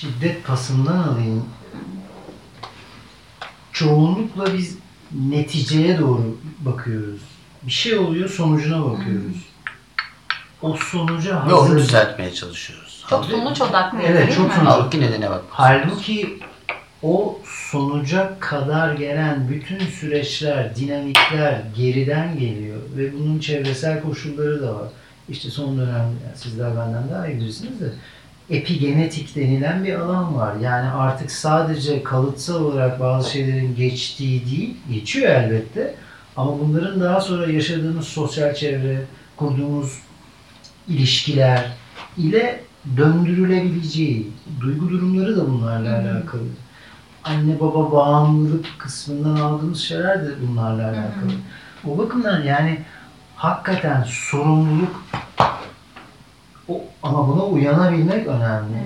şiddet pasından alayım. Çoğunlukla biz neticeye doğru bakıyoruz. Bir şey oluyor sonucuna bakıyoruz. O sonuca Ve onu hazır. düzeltmeye çalışıyoruz. Çok sonuç odaklıyız Evet, değil çok mi? sonuç- Halbuki nedene bak. Halbuki o sonuca kadar gelen bütün süreçler, dinamikler geriden geliyor ve bunun çevresel koşulları da var. İşte son dönem yani sizler benden daha iyi bilirsiniz de epigenetik denilen bir alan var. Yani artık sadece kalıtsal olarak bazı şeylerin geçtiği değil, geçiyor elbette. Ama bunların daha sonra yaşadığımız sosyal çevre, kurduğumuz ilişkiler ile döndürülebileceği duygu durumları da bunlarla alakalı. Anne baba bağımlılık kısmından aldığımız şeyler de bunlarla alakalı. O bakımdan yani hakikaten sorumluluk o, ama buna uyanabilmek önemli.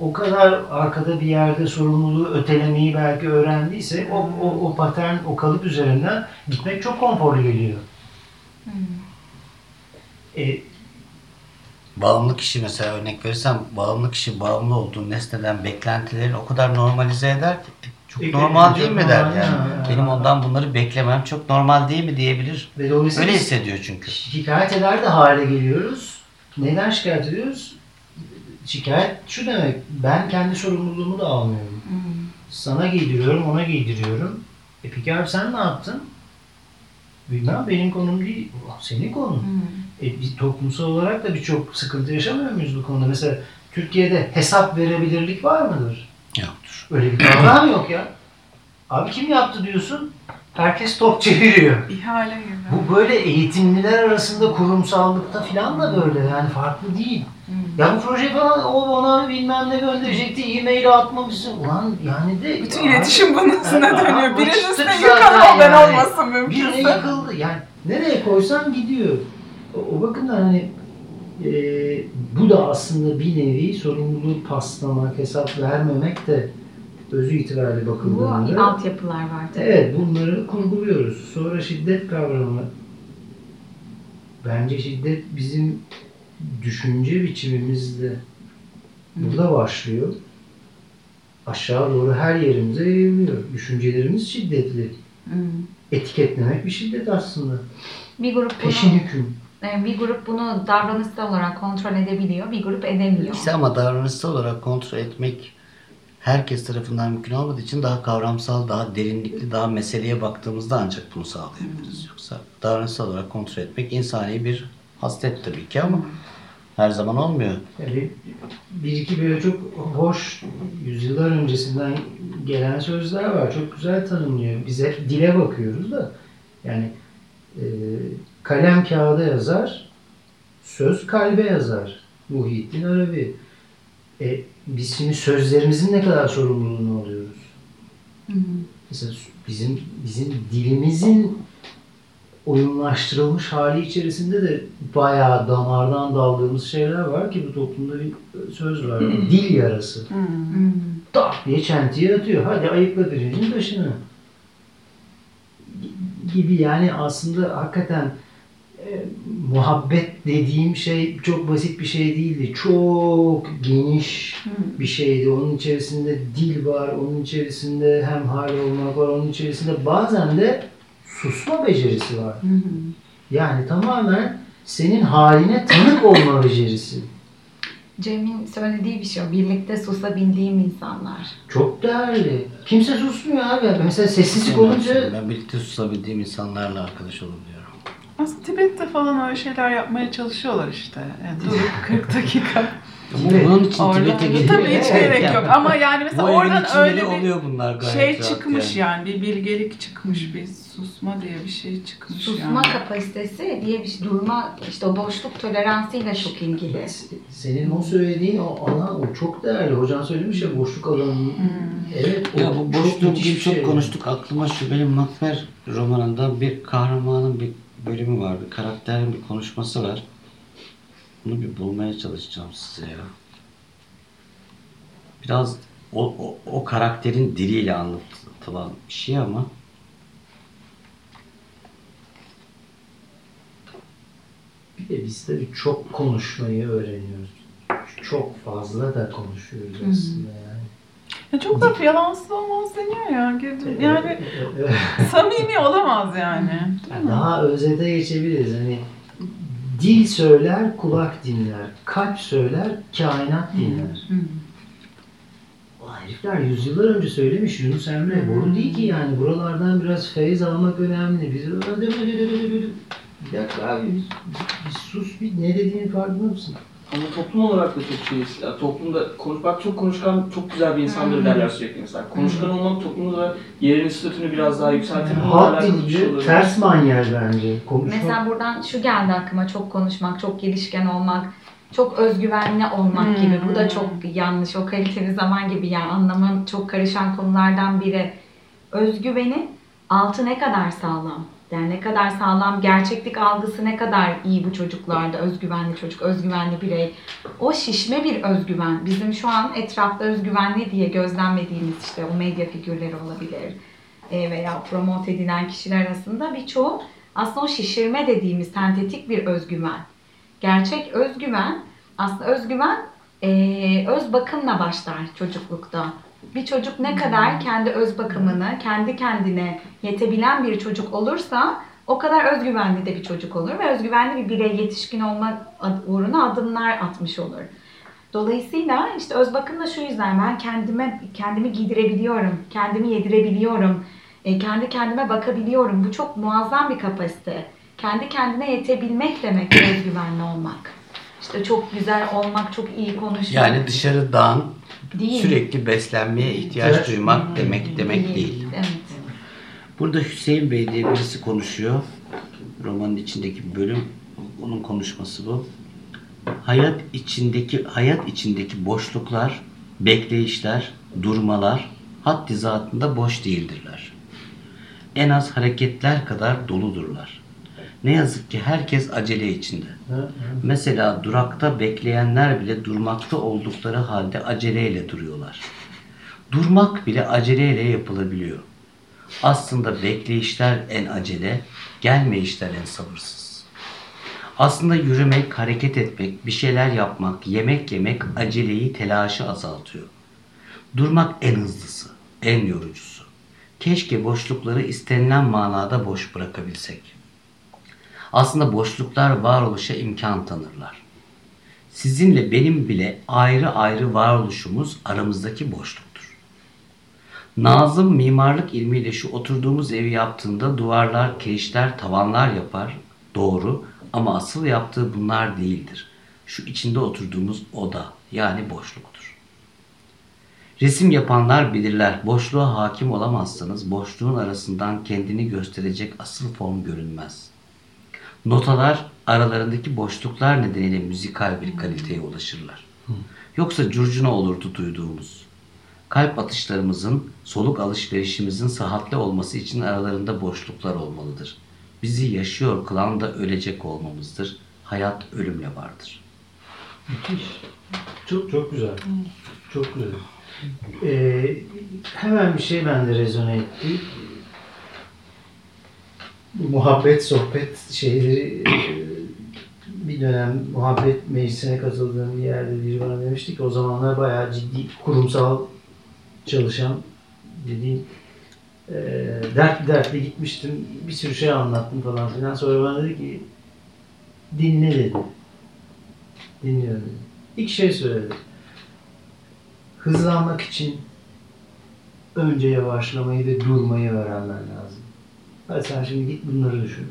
O kadar arkada bir yerde sorumluluğu ötelemeyi belki öğrendiyse o, o, o patern, o kalıp üzerinden gitmek çok konforlu geliyor. E, Bağımlı kişi mesela örnek verirsem bağımlı kişi bağımlı olduğu nesneden beklentilerini o kadar normalize eder ki "E, çok E, normal çok değil mi normal der ya. yani. Benim ondan bunları beklemem çok normal değil mi diyebilir. ve Öyle hissediyor çünkü. şikayet eder de hale geliyoruz. Neden şikayet ediyoruz? Şikayet şu demek, ben kendi sorumluluğumu da almıyorum. Sana giydiriyorum, ona giydiriyorum. E peki abi sen ne yaptın? Bilmem benim konum değil, senin konun. E, biz toplumsal olarak da birçok sıkıntı yaşamıyor muyuz bu konuda? Mesela Türkiye'de hesap verebilirlik var mıdır? Yoktur. Öyle bir kavram yok ya. Abi kim yaptı diyorsun? Herkes top çeviriyor. İhale gibi. Bu böyle eğitimliler arasında kurumsallıkta falan da böyle yani farklı değil. Ya bu proje falan o ona bilmem ne gönderecekti e-mail atmamışsın. Ulan yani de... Bütün iletişim bunun üstüne Yani dönüyor. Birinin üstüne yıkan o ben yani. olmasın Birine mümkünse. yıkıldı. Yani nereye koysan gidiyor. O, o bakımdan hani e, bu da aslında bir nevi sorumluluğu paslamak, hesap vermemek de özü itibariyle Bu bakıldığında altyapılar var tabii. Evet bunları kurguluyoruz. Sonra şiddet kavramı. Bence şiddet bizim düşünce biçimimizde burada başlıyor. Aşağı doğru her yerimize yayılıyor. Düşüncelerimiz şiddetli. Etiketlemek bir şiddet aslında. Bir grup Peşin bunu, hüküm. bir grup bunu davranışsal olarak kontrol edebiliyor, bir grup edemiyor. İşte ama davranışsal olarak kontrol etmek herkes tarafından mümkün olmadığı için daha kavramsal, daha derinlikli, daha meseleye baktığımızda ancak bunu sağlayabiliriz. Yoksa davranışsal olarak kontrol etmek insani bir haslet tabii ki ama her zaman olmuyor. Yani bir iki böyle çok hoş yüzyıllar öncesinden gelen sözler var. Çok güzel tanımlıyor. Biz hep dile bakıyoruz da yani e, kalem kağıda yazar, söz kalbe yazar. Muhyiddin Arabi. E, biz şimdi sözlerimizin ne kadar sorumluluğunu alıyoruz? Mesela bizim bizim dilimizin oyunlaştırılmış hali içerisinde de bayağı damardan daldığımız şeyler var ki bu toplumda bir söz var. Dil yarası. Tak diye çentiye atıyor. Hadi ayıkla birincinin taşını. Gibi yani aslında hakikaten muhabbet dediğim şey çok basit bir şey değildi. Çok geniş bir şeydi. Onun içerisinde dil var, onun içerisinde hem hal olmak var, onun içerisinde bazen de susma becerisi var. Yani tamamen senin haline tanık olma becerisi. Cem'in söylediği bir şey o. Birlikte susabildiğim insanlar. Çok değerli. Kimse susmuyor abi. Mesela sessizlik olunca Ben birlikte susabildiğim insanlarla arkadaş olabiliyorum. Aslında Tibet'te falan öyle şeyler yapmaya çalışıyorlar işte. Yani durup 40 dakika. Bunun için Oradan- Tibet'e gidip Tabii hiç Evet, gerek yani. yok. Ama yani mesela oradan öyle bir oluyor bunlar gayet şey çıkmış yani. yani. Bir bilgelik çıkmış, bir susma diye bir şey çıkmış Susma yani. kapasitesi diye bir şey. Durma, işte o boşluk toleransıyla çok ilgili. senin o söylediğin o alan o çok değerli. Hocan söylemiş ya boşluk alanı. Hmm. Evet o Ya bu bugün bir çok şey. konuştuk. Aklıma şu benim Makber romanında bir kahramanın bir bölümü var. Bir karakterin bir konuşması var. Bunu bir bulmaya çalışacağım size ya. Biraz o, o, o karakterin diliyle anlatılan bir şey ama Bir de biz tabii çok konuşmayı öğreniyoruz. Çok fazla da konuşuyoruz aslında yani. Ya çok da yalansız olmaz deniyor ya. Yani samimi olamaz yani. Daha özete geçebiliriz. Hani dil söyler, kulak dinler. Kalp söyler, kainat dinler. O herifler yüzyıllar önce söylemiş Yunus Emre. Boru değil ki yani. Buralardan biraz feyiz almak önemli. Biz bir dakika abi biz, biz sus bir ne dediğinin farkında mısın? Ama toplum olarak da çok şeyiz. Ya toplumda konuş, bak çok konuşkan, çok güzel bir insandır derler sürekli mesela. Konuşkan olmak toplumda da yerini, statünü biraz daha yükseltir. Bununla Halk şey olabilir. ters manyel bence. Konuşmak. Mesela buradan şu geldi aklıma çok konuşmak, çok girişken olmak, çok özgüvenli olmak Hmm. gibi. Bu da çok yanlış. O kaliteli zaman gibi yani anlamı çok karışan konulardan biri. Özgüveni altı ne kadar sağlam? Yani ne kadar sağlam, gerçeklik algısı ne kadar iyi bu çocuklarda, özgüvenli çocuk, özgüvenli birey. O şişme bir özgüven. Bizim şu an etrafta özgüvenli diye gözlemlediğimiz işte o medya figürleri olabilir e, veya promote edilen kişiler arasında birçoğu aslında o şişirme dediğimiz sentetik bir özgüven. Gerçek özgüven, aslında özgüven e, öz bakımla başlar çocuklukta. Bir çocuk ne kadar kendi öz bakımını, kendi kendine yetebilen bir çocuk olursa o kadar özgüvenli de bir çocuk olur ve özgüvenli bir birey yetişkin olma uğruna adımlar atmış olur. Dolayısıyla işte öz bakım da şu yüzden ben kendime kendimi giydirebiliyorum, kendimi yedirebiliyorum, e, kendi kendime bakabiliyorum. Bu çok muazzam bir kapasite. Kendi kendine yetebilmek demek özgüvenli olmak. İşte çok güzel olmak, çok iyi konuşmak. Yani dışarıdan Değil. sürekli beslenmeye ihtiyaç Evet. duymak demek demek değil. Evet. Burada Hüseyin Bey diye birisi konuşuyor. Romanın içindeki bir bölüm. Onun konuşması bu. Hayat içindeki hayat içindeki boşluklar, bekleyişler, durmalar haddi zatında boş değildirler. En az hareketler kadar doludurlar. Ne yazık ki herkes acele içinde. Ha, ha. Mesela durakta bekleyenler bile durmakta oldukları halde aceleyle duruyorlar. Durmak bile aceleyle yapılabiliyor. Aslında bekleyişler en acele, gelmeyişler en sabırsız. Aslında yürümek, hareket etmek, bir şeyler yapmak, yemek yemek aceleyi, telaşı azaltıyor. Durmak en hızlısı, en yorucusu. Keşke boşlukları istenilen manada boş bırakabilsek. Aslında boşluklar varoluşa imkan tanırlar. Sizinle benim bile ayrı ayrı varoluşumuz aramızdaki boşluktur. Nazım mimarlık ilmiyle şu oturduğumuz evi yaptığında duvarlar, kirişler, tavanlar yapar. Doğru ama asıl yaptığı bunlar değildir. Şu içinde oturduğumuz oda yani boşluktur. Resim yapanlar bilirler. Boşluğa hakim olamazsanız boşluğun arasından kendini gösterecek asıl form görünmez. Notalar aralarındaki boşluklar nedeniyle müzikal bir kaliteye ulaşırlar. Yoksa curcuna olurdu duyduğumuz. Kalp atışlarımızın, soluk alışverişimizin sıhhatli olması için aralarında boşluklar olmalıdır. Bizi yaşıyor kılan da ölecek olmamızdır. Hayat ölümle vardır. Müthiş. Çok çok güzel. Çok güzel. Ee, hemen bir şey bende rezone etti. Muhabbet, sohbet şeyleri e, bir dönem muhabbet meclisine katıldığım bir yerde biri bana demişti ki o zamanlar bayağı ciddi kurumsal çalışan dediğim e, dertli dertli gitmiştim. Bir sürü şey anlattım falan filan. Sonra bana dedi ki dinle dedi. Dinliyorum dedi. İlk şey söyledi. Hızlanmak için önce yavaşlamayı ve durmayı öğrenmen lazım. Hadi sen şimdi git bunları düşün.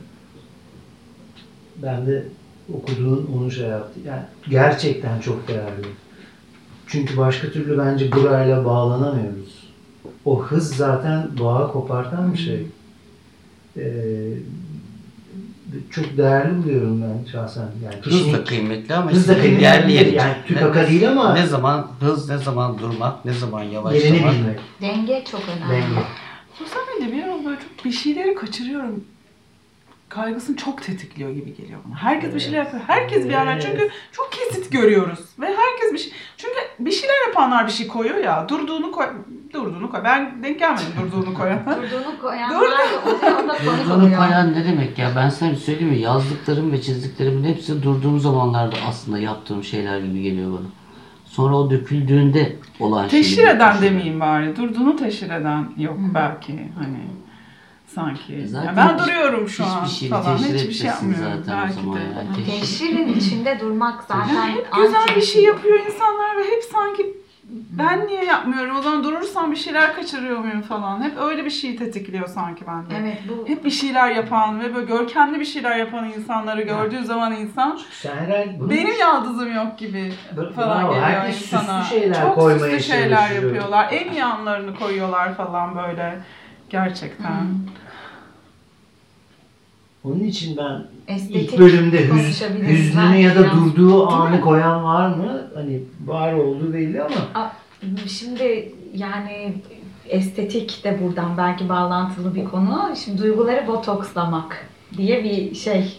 Ben de okuduğun onu şey yaptı. Yani gerçekten çok değerli. Çünkü başka türlü bence burayla bağlanamıyoruz. O hız zaten bağı kopartan bir şey. Ee, çok değerli buluyorum ben şahsen. Yani Hız da kişinin- kıymetli ama Hız da kıymetli yerli yeri. Yani tüpaka değil ama- Ne zaman hız, ne zaman durmak, ne zaman yerini yavaşlamak. bilmek. Denge çok önemli. Denge. Sosyal medya bir böyle çok bir şeyleri kaçırıyorum. Kaygısını çok tetikliyor gibi geliyor bana. Herkes bir şeyler yapıyor. Herkes bir yerler. Evet. Çünkü çok kesit görüyoruz. Ve herkes bir şey... Çünkü bir şeyler yapanlar bir şey koyuyor ya. Durduğunu koy... Durduğunu koy. Ben denk gelmedim durduğunu koyan. Durduğunu koyan Durduğunu koyan ne demek ya? Ben sana bir söyleyeyim mi? Yazdıklarım ve çizdiklerimin hepsi durduğum zamanlarda aslında yaptığım şeyler gibi geliyor bana. Sonra o döküldüğünde olan şeyi Teşhir eden demeyeyim bari. Durduğunu teşhir eden yok belki hani sanki. Zaten Ya ben hiç- duruyorum şu hiçbir an şeyi falan. Hiçbir şey etmesin yapmıyorum zaten o belki zaman de. yani. Teşhir- Teşhirin içinde durmak zaten Hep güzel bir şey yapıyor insanlar ve hep sanki ben niye yapmıyorum? O zaman durursam bir şeyler kaçırıyor muyum falan. Hep öyle bir şeyi tetikliyor sanki bende. Evet bu Hep bir şeyler yapan ve böyle görkemli bir şeyler yapan insanları gördüğü zaman insan bunu benim yaldızım yok gibi Bravo, falan geliyor herkes süslü insana. şeyler Çok koymaya süslü şeyler yapıyorlar. En iyi anlarını koyuyorlar falan böyle. Gerçekten. Onun için ben estetik ilk bölümde hüz, konuşabiliriz hüznünü belki ya da biraz. durduğu anı koyan var mı? Hani var olduğu belli ama Şimdi yani estetik de buradan belki bağlantılı bir konu. Şimdi duyguları botokslamak diye bir şey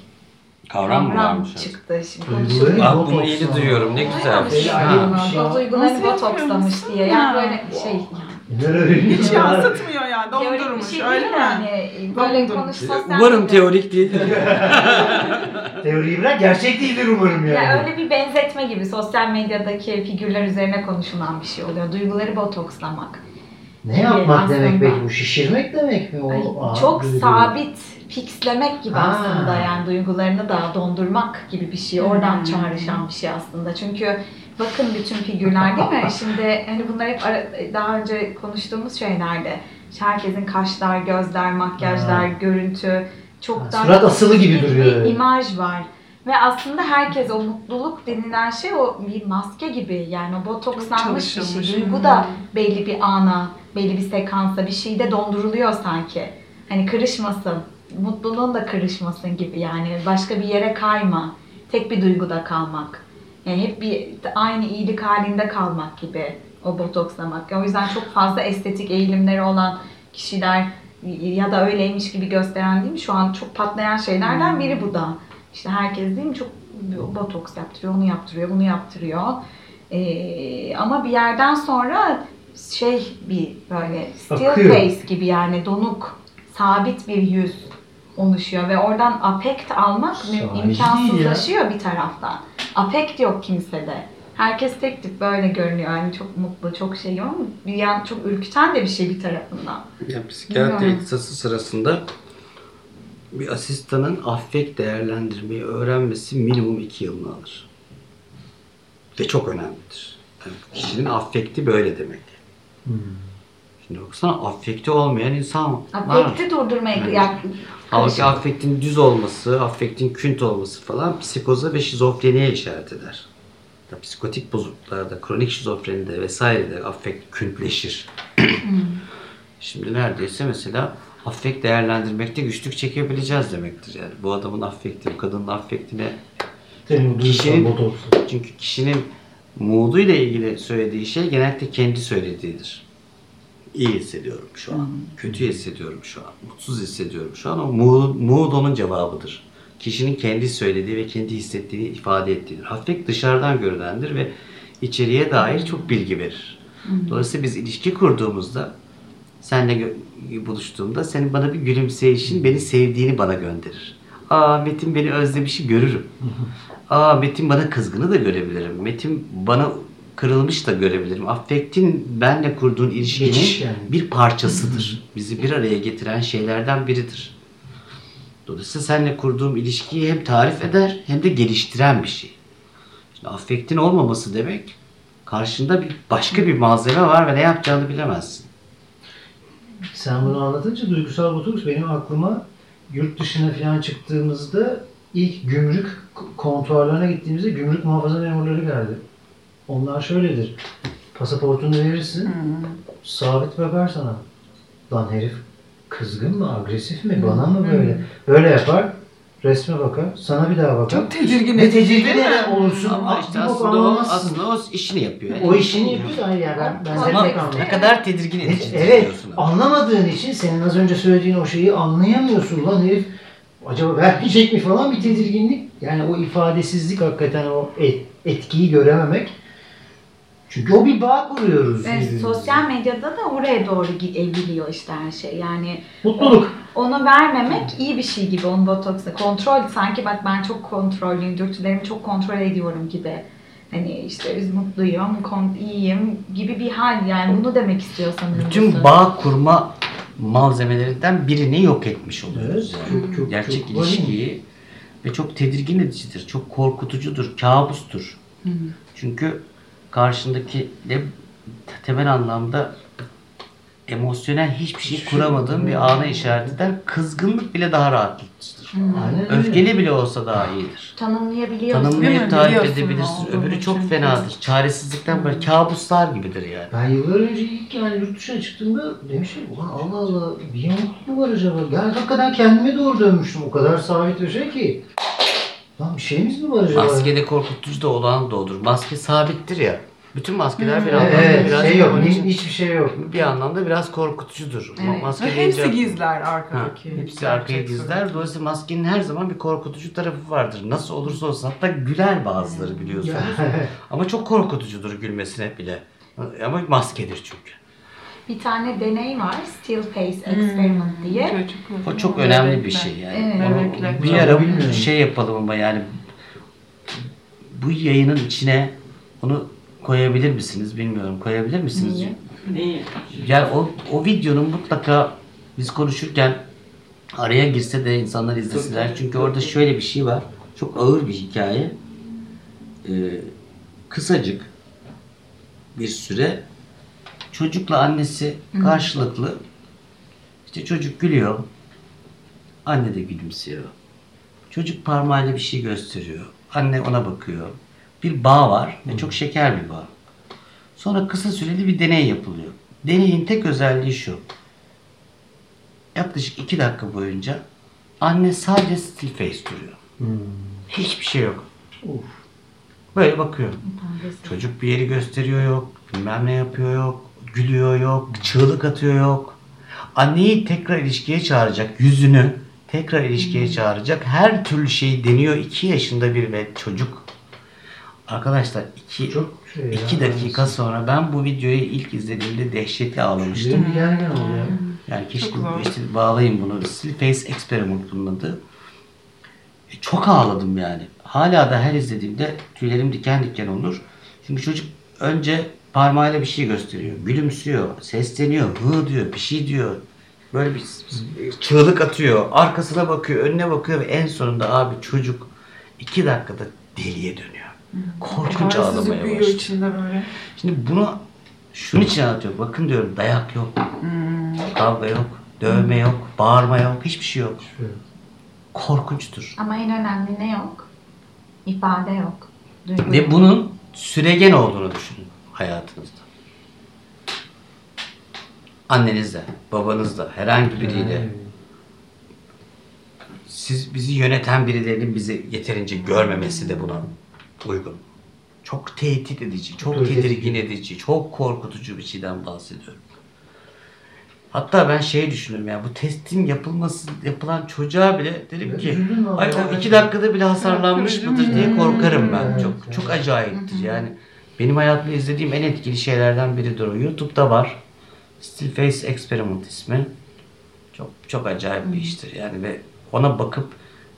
Kavram mı varmış? çıktı. Şimdi Duyguları. Bak bunu yeni var. duyuyorum. Ne güzel. Duymamış bunu. bir şey O Nasıl yapıyorsun botokslamış diye. Yani ya? böyle şey. Hiç yansıtmıyor yani. bir Dondurmuş. şey öyle mi? yani. Böyle Dondurmuş. konuş sosyal Umarım medya- teorik değildir. Teoriyi bırak gerçek değildir umarım yani. Ya öyle bir benzetme gibi sosyal medyadaki figürler üzerine konuşulan bir şey oluyor. Duyguları botokslamak. ne yapmak aslında. demek peki bu? Şişirmek demek mi o? Ay, Aa, çok duyguyu. sabit fixlemek gibi Ha. aslında yani duygularını da dondurmak gibi bir şey. Oradan çağrışan bir şey aslında. Çünkü bakın bütün figürler değil mi? Şimdi hani bunlar hep ara- daha önce konuştuğumuz şeylerdi. İşte herkesin kaşlar, gözler, makyajlar, Ha. görüntü çok Ha, daha surat asılı gibi bir duruyor. imaj var. Ve aslında herkes o mutluluk denilen şey o bir maske gibi. Yani o botokslanmış bir şey. Duygu da belli bir ana, belli bir sekansa bir şeyde donduruluyor sanki. Hani kırışmasın. Mutluluğun da kırışmasın gibi yani. Başka bir yere kayma. Tek bir duyguda kalmak. Yani hep bir aynı iyilik halinde kalmak gibi o botokslamak. O yüzden çok fazla estetik eğilimleri olan kişiler ya da öyleymiş gibi gösteren değil mi? Şu an çok patlayan şeylerden biri bu da. İşte herkes değil mi çok botoks yaptırıyor, onu yaptırıyor, bunu yaptırıyor. Ee, ama bir yerden sonra şey bir böyle still Akıyor. face gibi yani donuk, sabit bir yüz oluşuyor ve oradan affect almak Sahici imkansızlaşıyor bir taraftan. Affect yok kimsede. Herkes tek tip böyle görünüyor. Yani çok mutlu, çok şey ama bir yan çok ürküten de bir şey bir tarafından. Ya psikiyatri ihtisası sırasında bir asistanın affekt değerlendirmeyi öğrenmesi minimum iki yılını alır. Ve çok önemlidir. Yani kişinin affekti böyle demek. Hmm. Şimdi baksana affekti olmayan insan var. Affect'i durdurmaya yani Halbuki affektin düz olması, affektin künt olması falan psikoza ve şizofreniye işaret eder. Ya, psikotik bozukluklarda, kronik şizofrenide vesairede affekt küntleşir. Şimdi neredeyse mesela affekt değerlendirmekte güçlük çekebileceğiz demektir yani. Bu adamın affekti, bu kadının affektine Kişinin- çünkü kişinin mooduyla ilgili söylediği şey genellikle kendi söylediğidir. İyi hissediyorum şu an, kötü hissediyorum şu an, mutsuz hissediyorum şu an. O mood, mood onun cevabıdır. Kişinin kendi söylediği ve kendi hissettiğini ifade ettiğidir. Affekt dışarıdan görünendir ve içeriye dair çok bilgi verir. Dolayısıyla biz ilişki kurduğumuzda senle buluştuğumda senin bana bir gülümseyişin beni sevdiğini bana gönderir. Aa Metin beni özlemişi görürüm. Aa Metin bana kızgını da görebilirim. Metin bana kırılmış da görebilirim. Affektin benle kurduğun ilişkinin Geçişken. bir parçasıdır. Bizi bir araya getiren şeylerden biridir. Dolayısıyla seninle kurduğum ilişkiyi hem tarif eder hem de geliştiren bir şey. Şimdi affektin olmaması demek karşında bir başka bir malzeme var ve ne yapacağını bilemezsin. Sen bunu anlatınca duygusal botoks benim aklıma yurt dışına falan çıktığımızda ilk gümrük kontuarlarına gittiğimizde gümrük muhafaza memurları geldi. Onlar şöyledir. Pasaportunu verirsin, sabit bakar sana. Lan herif kızgın mı, agresif mi, bana mı böyle? Böyle yapar, resme bakar, sana bir daha bakar. Çok tedirgin Ne edici tedirgin eden olursun Ama işte aslında o, aslında o işini yapıyor. O işini yapıyor da hayır ya ben, ben Ama ne kadar tedirgin edici evet, anlamadığın için senin az önce söylediğin o şeyi anlayamıyorsun lan herif. Acaba vermeyecek mi falan bir tedirginlik. Yani o ifadesizlik hakikaten o et- etkiyi görememek. Çünkü o bir bağ kuruyoruz. Evet, birbirimize. sosyal medyada da oraya doğru evriliyor işte her şey. Yani Mutluluk. onu vermemek iyi bir şey gibi onun botoksu. Kontrol sanki bak ben çok kontrollüyüm, dürtülerimi çok kontrol ediyorum gibi. Hani işte biz mutluyum, iyiyim gibi bir hal yani bunu demek istiyor sanırım. Bütün bağ kurma malzemelerinden birini yok etmiş oluyoruz. Evet, yani. çok- çok- Gerçek çok ilişkiyi ve çok tedirgin edicidir, çok korkutucudur, kabustur. Çünkü karşındakiyle temel anlamda emosyonel hiçbir şey kuramadığın bir ana işaret eder. Kızgınlık bile daha rahatlatıcıdır. Aynen öyle. Öfkeli bile olsa daha iyidir. Tanımlayabiliyorsun. Değil Tanımlayıp mi? tarif edebilirsin. Öbürü çok çünkü. fenadır. Çaresizlikten böyle kabuslar gibidir yani. Ben yıllar önce ilk yani yurt dışına çıktığımda demiştim ulan Allah Allah bir yamuk mu var acaba? Yani hakikaten kendime doğru dönmüştüm. O kadar sabit bir şey ki. Lan bir şeyimiz mi var acaba? Maskede korkutucu da olan da odur. Maske sabittir ya. Bütün maskeler bir anlamda Evet, biraz şey yok. Hiç, için hiçbir şey yok. bir anlamda biraz korkutucudur. Evet. Maske Ve deyince- hepsi gizler Ha, arkadaki. hepsi arkaya gerçek gizler. Dolayısıyla maskenin her zaman bir korkutucu tarafı vardır. Nasıl olursa olsun. Hatta güler bazıları biliyorsunuz. Ama çok korkutucudur gülmesine bile. Ama maskedir çünkü. Bir tane deney var, Still Face Experiment diye. Çocuk- O çok önemli bir şey yani. Evet. Onu Bebekler. bir ara bilmiyorum. şey yapalım ama yani bu yayının içine onu koyabilir misiniz bilmiyorum. Koyabilir misiniz? Niye? Neyi? Yani o, o videonun mutlaka biz konuşurken araya girse de insanlar izlesinler. Çünkü orada şöyle bir şey var. Çok ağır bir hikaye. Ee, kısacık bir süre çocukla annesi karşılıklı işte çocuk gülüyor. Anne de gülümsüyor. Çocuk parmağıyla bir şey gösteriyor. Anne ona bakıyor. Bir bağ var ve çok şeker bir bağ. Sonra kısa süreli bir deney yapılıyor. Deneyin tek özelliği şu. Yaklaşık iki dakika boyunca anne sadece still face duruyor. Hiçbir şey yok. Uf. Böyle bakıyor. Çocuk bir yeri gösteriyor yok. Bilmem ne yapıyor yok. Gülüyor yok. Çığlık atıyor yok. Anneyi tekrar ilişkiye çağıracak. Yüzünü tekrar ilişkiye çağıracak. Her türlü şeyi deniyor. iki yaşında bir ve çocuk. Arkadaşlar iki, Çok şey ya. iki dakika sonra ben bu videoyu ilk izlediğimde dehşetle ağlamıştım. Gergin oluyor. Yani keşke işte bağlayayım bunu. Still Face Experiment bunun adı. E, çok ağladım yani. Hala da her izlediğimde tüylerim diken diken olur. Çünkü çocuk önce parmağıyla bir şey gösteriyor. Gülümsüyor, sesleniyor, hı diyor, bir şey diyor. Böyle bir çığlık atıyor. Arkasına bakıyor, önüne bakıyor ve en sonunda abi çocuk iki dakikada deliye dönüyor. Korkunç ağlamaya başlıyor. içinde böyle. Şimdi bunu şunun için anlatıyorum. Bakın diyorum dayak yok. Kavga yok. Dövme yok. Bağırma yok. Hiçbir şey yok. Korkunçtur. Ama en önemli ne yok? İfade yok. Duygu Ve bunun süregen olduğunu düşünün hayatınızda. Annenizle, babanızla, herhangi biriyle siz bizi yöneten birilerinin bizi yeterince görmemesi de buna uygun. Çok tehdit edici, çok tedirgin edici, çok korkutucu bir şeyden bahsediyorum. Hatta ben şey düşünüyorum ya bu testin yapılması yapılan çocuğa bile dedim ki ay iki dakikada bile hasarlanmış mıdır diye korkarım ben. Evet, Çok çok acayiptir yani. Benim hayatımda izlediğim en etkili şeylerden biridir o. YouTube'da var. Still Face Experiment ismi. Çok çok acayip bir iştir yani ve ona bakıp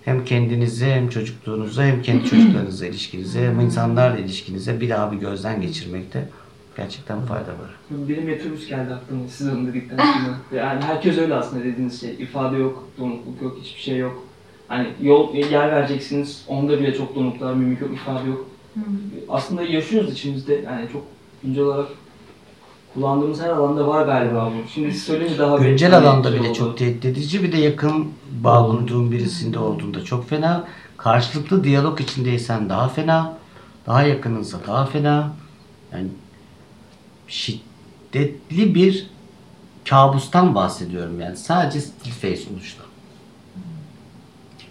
hem kendinize hem çocukluğunuza hem kendi çocuklarınızla ilişkinize hem insanlarla ilişkinize bir daha bir gözden geçirmekte gerçekten fayda var. Benim metrobüs geldi aklıma siz onu dedikten sonra. Yani herkes öyle aslında dediğiniz şey. İfade yok, donukluk yok, hiçbir şey yok. Hani yol, yer vereceksiniz, onda bile çok donuklar, mimik yok, ifade yok. Aslında yaşıyoruz içimizde. Yani çok güncel olarak kullandığımız her alanda var galiba bu. Şimdi siz söyleyince daha bir- Güncel hani alanda bile oldu. çok tehdit edici bir de yakın bağ kurduğun birisinde olduğunda çok fena. Karşılıklı diyalog içindeysen daha fena. Daha yakınınsa daha fena. Yani şiddetli bir kabustan bahsediyorum yani. Sadece still face oluşta.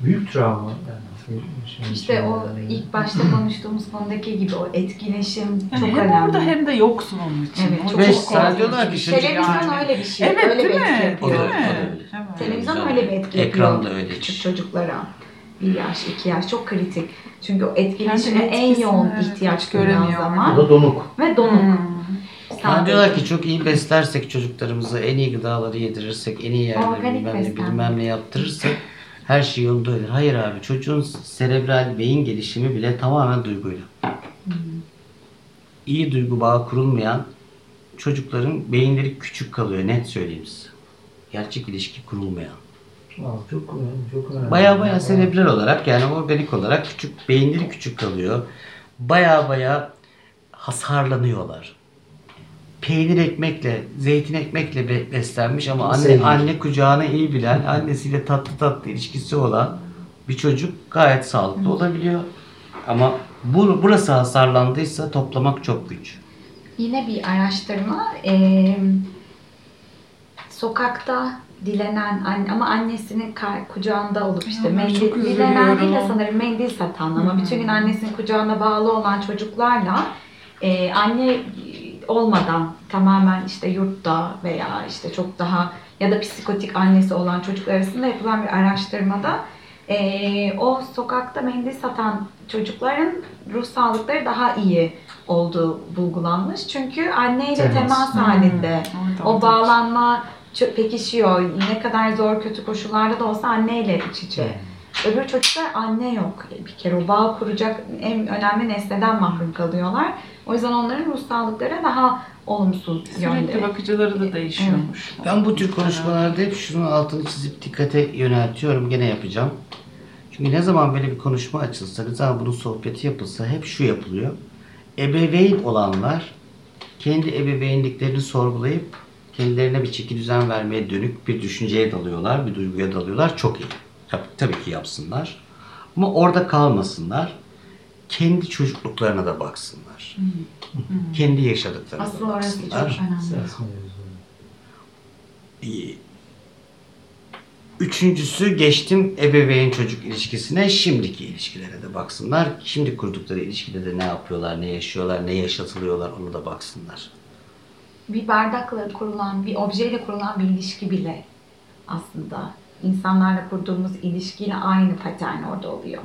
Büyük travma. Yani. Şey- İşte şey- o ilk başta konuştuğumuz konudaki gibi o etkileşim Yani çok hem önemli. orada hem de yoksun onun için. Evet, çok Ve çok önemli. diyorlar ki çocuk- Televizyon Yani. öyle bir şey. Evet, öyle bir değil etki mi? yapıyor. Değil mi? Evet. Televizyon Güzel. öyle bir etki Ekran yapıyor da öyle. küçük çocuklara. Bir yaş, iki yaş çok kritik. Çünkü o etkileşime en yoğun evet, ihtiyaç duyulan göremiyor. O zaman da donuk. ve donuk. Hmm. Yani diyorlar ki çok iyi beslersek çocuklarımızı, en iyi gıdaları yedirirsek, en iyi yerleri bilmem ne, bilmem ne yaptırırsak her şey yolunda olur. Hayır abi çocuğun serebral beyin gelişimi bile tamamen duyguyla. iyi duygu bağı kurulmayan çocukların beyinleri küçük kalıyor net söyleyeyim size. Gerçek ilişki kurulmayan. Çok çok önemli. Baya baya serebral olarak yani organik olarak küçük beyinleri küçük kalıyor. Baya baya hasarlanıyorlar. Peynir ekmekle, zeytin ekmekle be- beslenmiş ama anne Sevgi. anne kucağına iyi bilen, annesiyle tatlı tatlı ilişkisi olan bir çocuk gayet sağlıklı olabiliyor. Ama bu, burası hasarlandıysa toplamak çok güç. Yine bir araştırma eee, sokakta dilenen anne, ama annesinin kar- kucağında olup işte Ya mendil dilenen değil de sanırım mendil satan ama bütün gün annesinin kucağına bağlı olan çocuklarla eee, anne olmadan tamamen işte yurtta veya işte çok daha ya da psikotik annesi olan çocuklar arasında yapılan bir araştırmada eee, o sokakta mendil satan çocukların ruh sağlıkları daha iyi olduğu bulgulanmış. Çünkü anneyle Temas. temas Hmm. halinde. Evet, O bağlanma pekişiyor. Ne kadar zor kötü koşullarda da olsa anneyle iç içe. Öbür çocuklar anne yok. Bir kere o bağ kuracak en önemli nesneden mahrum kalıyorlar. O yüzden onların ruh sağlıkları daha olumsuz Sürekli yönde. bakıcıları da değişiyormuş. Ben bu tür konuşmalarda hep şunun altını çizip dikkate yöneltiyorum. Gene yapacağım. Çünkü ne zaman böyle bir konuşma açılsa, ne zaman bunun sohbeti yapılsa hep şu yapılıyor. Ebeveyn olanlar kendi ebeveynliklerini sorgulayıp kendilerine bir çeki düzen vermeye dönük bir düşünceye dalıyorlar, bir duyguya dalıyorlar. Çok iyi. Tabii, tabii ki yapsınlar. Ama orada kalmasınlar. Kendi çocukluklarına da baksınlar. Kendi yaşadıklarına Aslında da orası çok baksınlar. önemli. İyi. Üçüncüsü geçtim ebeveyn çocuk ilişkisine şimdiki ilişkilere de baksınlar. Şimdi kurdukları ilişkide de ne yapıyorlar, ne yaşıyorlar, ne yaşatılıyorlar onu da baksınlar. bir bardakla kurulan, bir objeyle kurulan bir ilişki bile aslında insanlarla kurduğumuz ilişkiyle aynı patern orada oluyor.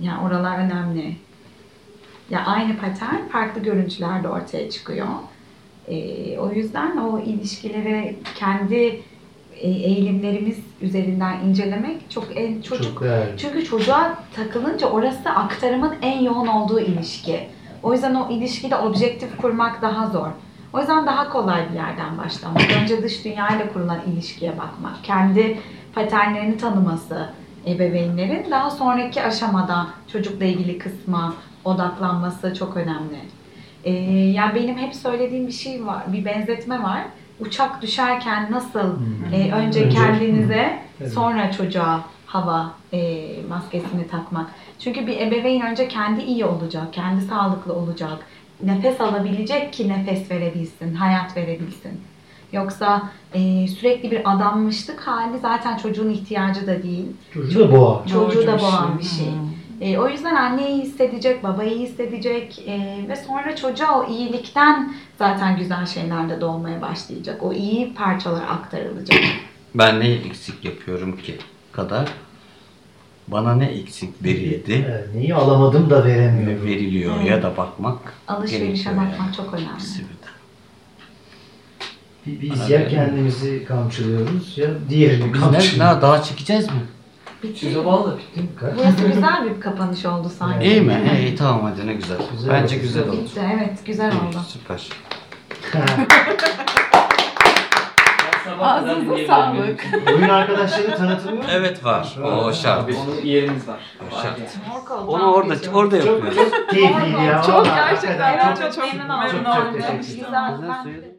Yani oralar önemli. Ya aynı patern farklı görüntülerde ortaya çıkıyor. Ee, o yüzden o ilişkileri kendi e, eğilimlerimiz üzerinden incelemek çok en çocuk Çok değerli. çünkü çocuğa takılınca orası aktarımın en yoğun olduğu ilişki. O yüzden o ilişkide objektif kurmak daha zor. O yüzden daha kolay bir yerden başlamak. Önce dış dünyayla kurulan ilişkiye bakmak. Kendi paternlerini tanıması ebeveynlerin. Daha sonraki aşamada çocukla ilgili kısma odaklanması çok önemli. Ee, yani benim hep söylediğim bir şey var, bir benzetme var. Uçak düşerken nasıl Hmm. e, önce Önce- kendinize Evet. sonra çocuğa hava e, maskesini takmak. Çünkü bir ebeveyn önce kendi iyi olacak, kendi sağlıklı olacak, nefes alabilecek ki nefes verebilsin, hayat verebilsin. Yoksa e, sürekli bir adanmışlık hali zaten çocuğun ihtiyacı da değil. Çocuğu da boğar. Çocuğu da boğan bir şey. Hmm. E, o yüzden anneyi hissedecek, babayı hissedecek e, ve sonra çocuğa o iyilikten zaten güzel şeyler de doğmaya başlayacak. O iyi parçalar aktarılacak. Ben ne eksik yapıyorum ki kadar bana ne eksik verildi Evet, neyi alamadım da ve veremiyorum. veriliyor Evet. ya da bakmak Alışverişe bakmak yani. çok önemli. Biz ya kendimizi kamçılıyoruz ya diğerini Biz ne, kamçılıyoruz. ne daha çekeceğiz mi? Bitti. Size bağlı. Burası güzel bir kapanış oldu sanki. İyi mi? İyi tamam hadi ne güzel. Güzel Bence oldu. güzel oldu. Bitti evet güzel İyi, oldu. Süper. Ağzınıza sağlık. Oyun arkadaşları tanıtılıyor mu? Evet var. O şart. Onun yerimiz var. O şart. Ork oldu. Onu orada orada Çok, yapıyoruz. çok keyifliydi ya. Çok Vallahi gerçekten hakikaten çok, çok memnun oldum. Çok oldum. teşekkür ederim. Güzel. Ben de-